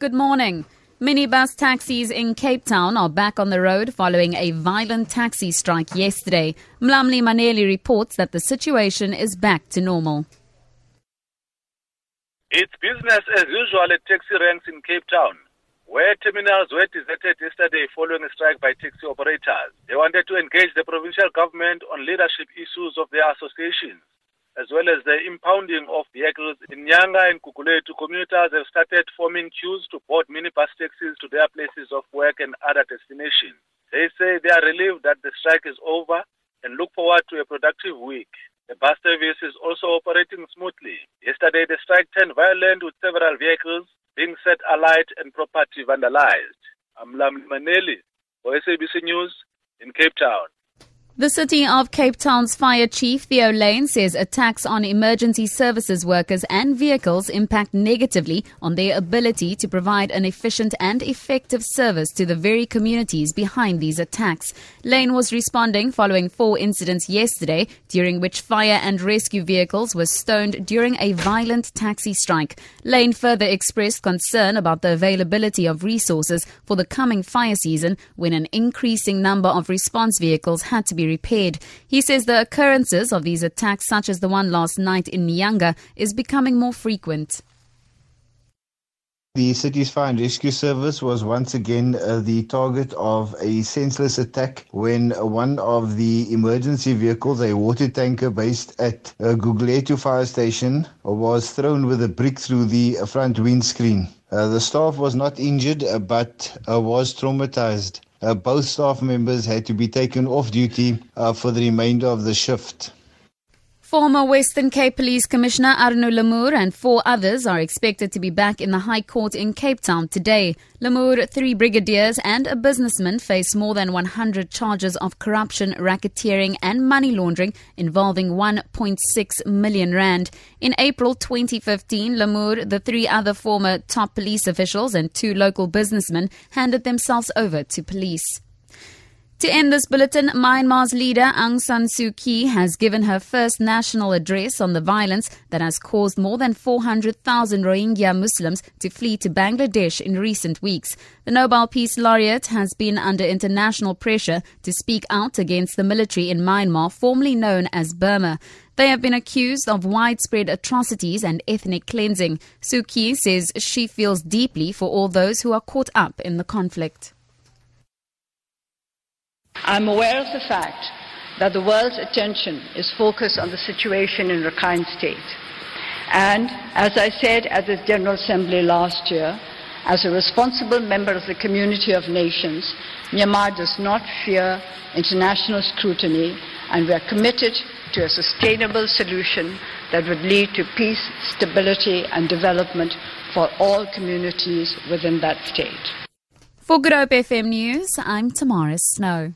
Good morning. Minibus taxis in Cape Town are back on the road following a violent taxi strike yesterday. Mlamli Maneli reports that the situation is back to normal. It's business as usual at taxi ranks in Cape Town, where terminals were deserted yesterday following a strike by taxi operators. They wanted to engage the provincial government on leadership issues of their associations as well as the impounding of vehicles in Nyanga and Gugulethu, commuters have started forming queues to board minibus taxis to their places of work and other destinations. They say they are relieved that the strike is over and look forward to a productive week. The bus service is also operating smoothly. Yesterday, the strike turned violent with several vehicles being set alight and property vandalized. I'm Lam Maneli for SABC News in Cape Town. The City of Cape Town's fire chief Theo Layne says attacks on emergency services workers and vehicles impact negatively on their ability to provide an efficient and effective service to the very communities behind these attacks. Layne was responding following four incidents yesterday during which fire and rescue vehicles were stoned during a violent taxi strike. Layne further expressed concern about the availability of resources for the coming fire season when an increasing number of response vehicles had to be repaired. He says the occurrences of these attacks, such as the one last night in Nyanga, is becoming more frequent. The city's fire and rescue service was once again uh, the target of a senseless attack when one of the emergency vehicles, a water tanker based at uh, Gugulethu fire station, was thrown with a brick through the front windscreen. Uh, the staff was not injured uh, but uh, was traumatized. Uh, both staff members had to be taken off duty uh, for the remainder of the shift. Former Western Cape Police Commissioner Arno Lamoer and four others are expected to be back in the High Court in Cape Town today. Lamoer, three brigadiers, and a businessman face more than 100 charges of corruption, racketeering, and money laundering involving 1.6 million rand. In April 2015, Lamoer, the three other former top police officials, and two local businessmen handed themselves over to police. To end this bulletin, Myanmar's leader Aung San Suu Kyi has given her first national address on the violence that has caused more than 400,000 Rohingya Muslims to flee to Bangladesh in recent weeks. The Nobel Peace Laureate has been under international pressure to speak out against the military in Myanmar, formerly known as Burma. They have been accused of widespread atrocities and ethnic cleansing. Suu Kyi says she feels deeply for all those who are caught up in the conflict. I'm aware of the fact that the world's attention is focused on the situation in Rakhine State. And as I said at the General Assembly last year, as a responsible member of the community of nations, Myanmar does not fear international scrutiny and we are committed to a sustainable solution that would lead to peace, stability and development for all communities within that state. For Good Hope FM News, I'm Tamara Snow.